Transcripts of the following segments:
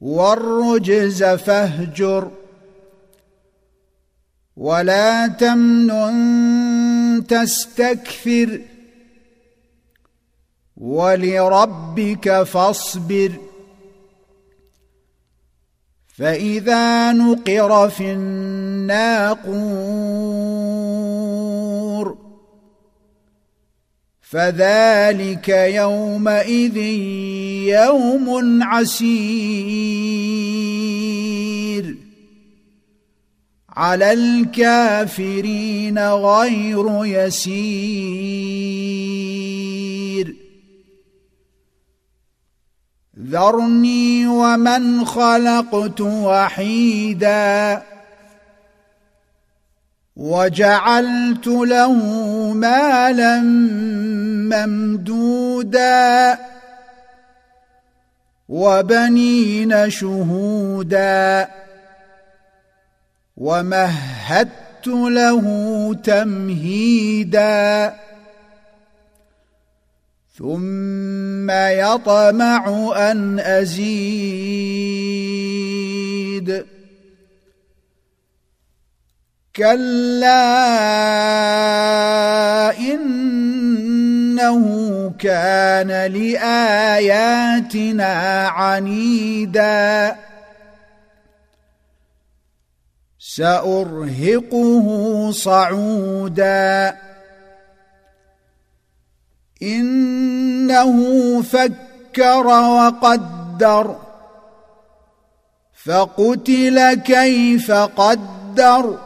والرجز فاهجر ولا تمنن تستكثر ولربك فاصبر فإذا نقر في الناقور فذلك يومئذ يوم عسير. على الكافرين غير يسير. ذرني ومن خلقت وحيدا. وجعلت له مالا ممدودا وبنين شهودا ومهدت له تمهيدا ثم يطمع أن أزيد كلا انه كان لاياتنا عنيدا سارهقه صعودا انه فكر وقدر فقتل كيف قدر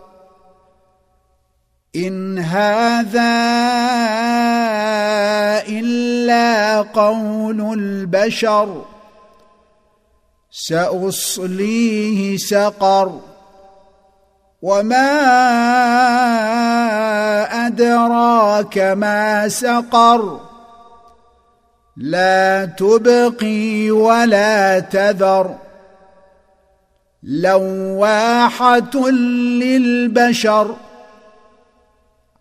إن هذا إلا قول البشر سأصليه سقر. وما أدراك ما سقر. لا تبقي ولا تذر. لواحة للبشر.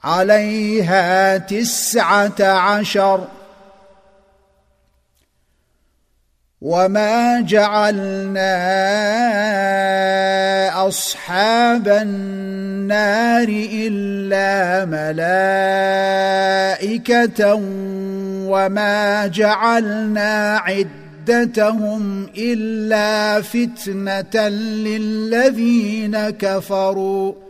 عليها تسعة عشر. وما جعلنا أصحاب النار إلا ملائكة وما جعلنا عدتهم إلا فتنة للذين كفروا.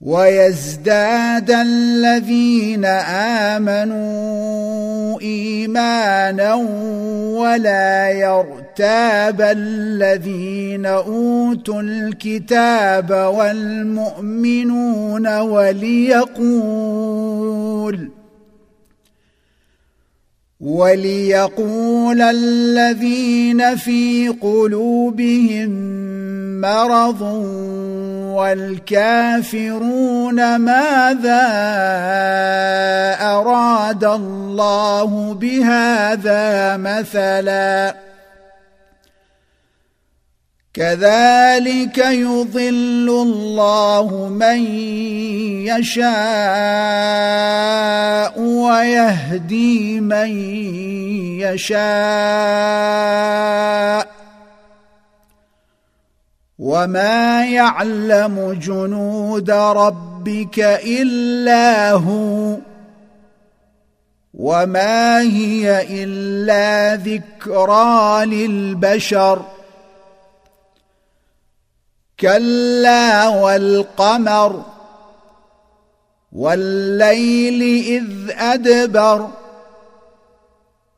ويزداد الذين آمنوا إيمانا ولا يرتاب الذين أوتوا الكتاب والمؤمنون وليقول وليقول الذين في قلوبهم مرض والكافرون ماذا أراد الله بهذا مثلا؟ كذلك يضل الله من يشاء ويهدي من يشاء. وما يعلم جنود ربك الا هو وما هي الا ذكرى للبشر كلا والقمر والليل اذ ادبر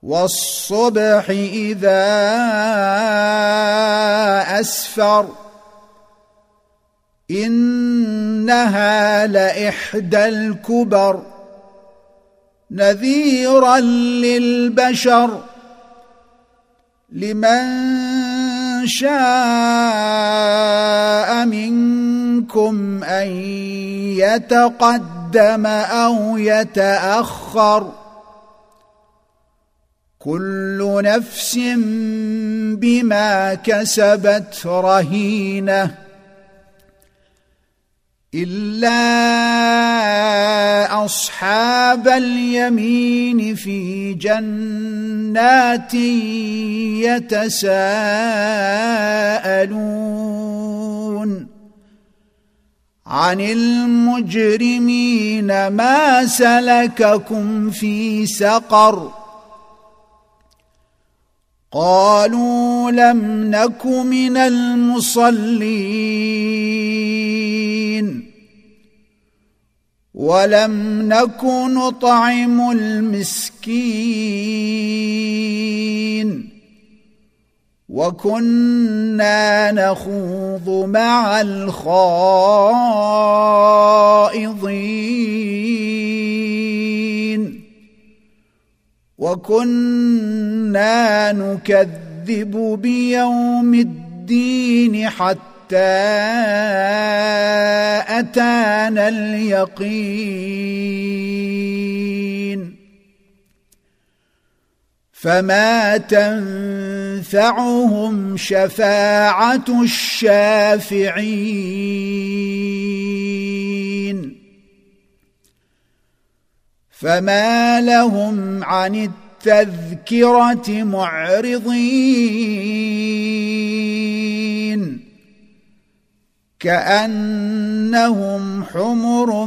والصبح اذا اسفر إنها لإحدى الكبر نذيرا للبشر لمن شاء منكم أن يتقدم أو يتأخر كل نفس بما كسبت رهينة إلا أصحاب اليمين في جنات يتساءلون عن المجرمين ما سلككم في سقر قالوا لم نك من المصلين. ولم نك نطعم المسكين. وكنا نخوض مع الخائضين. وكنا نكذب بيوم الدين حتى أتانا اليقين. فما تنفعهم شفاعة الشافعين. فما لهم عن التذكره معرضين كانهم حمر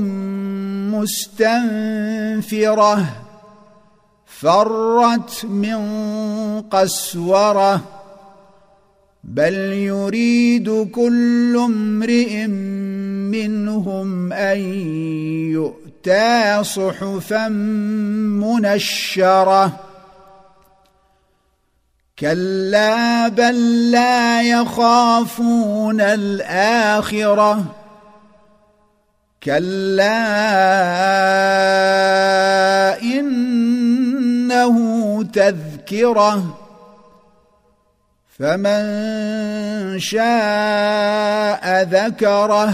مستنفره فرت من قسوره بل يريد كل امرئ منهم ان يؤمن حتى صحفا منشرة. كلا بل لا يخافون الآخرة. كلا إنه تذكرة. فمن شاء ذكره.